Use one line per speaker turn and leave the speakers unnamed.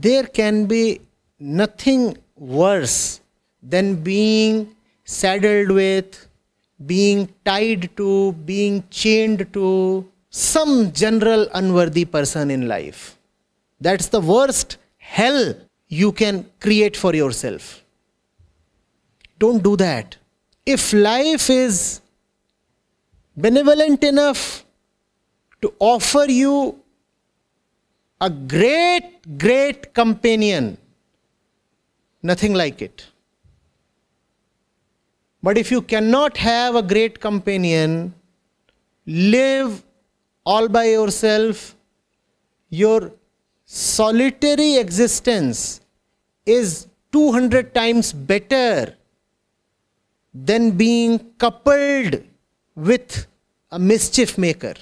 There can be nothing worse than being saddled with, being tied to, being chained to some general unworthy person in life. That's the worst hell you can create for yourself. Don't do that. If life is benevolent enough to offer you a great, great companion, nothing like it. But if you cannot have a great companion, live all by yourself, your solitary existence is 200 times better than being coupled with a mischief maker.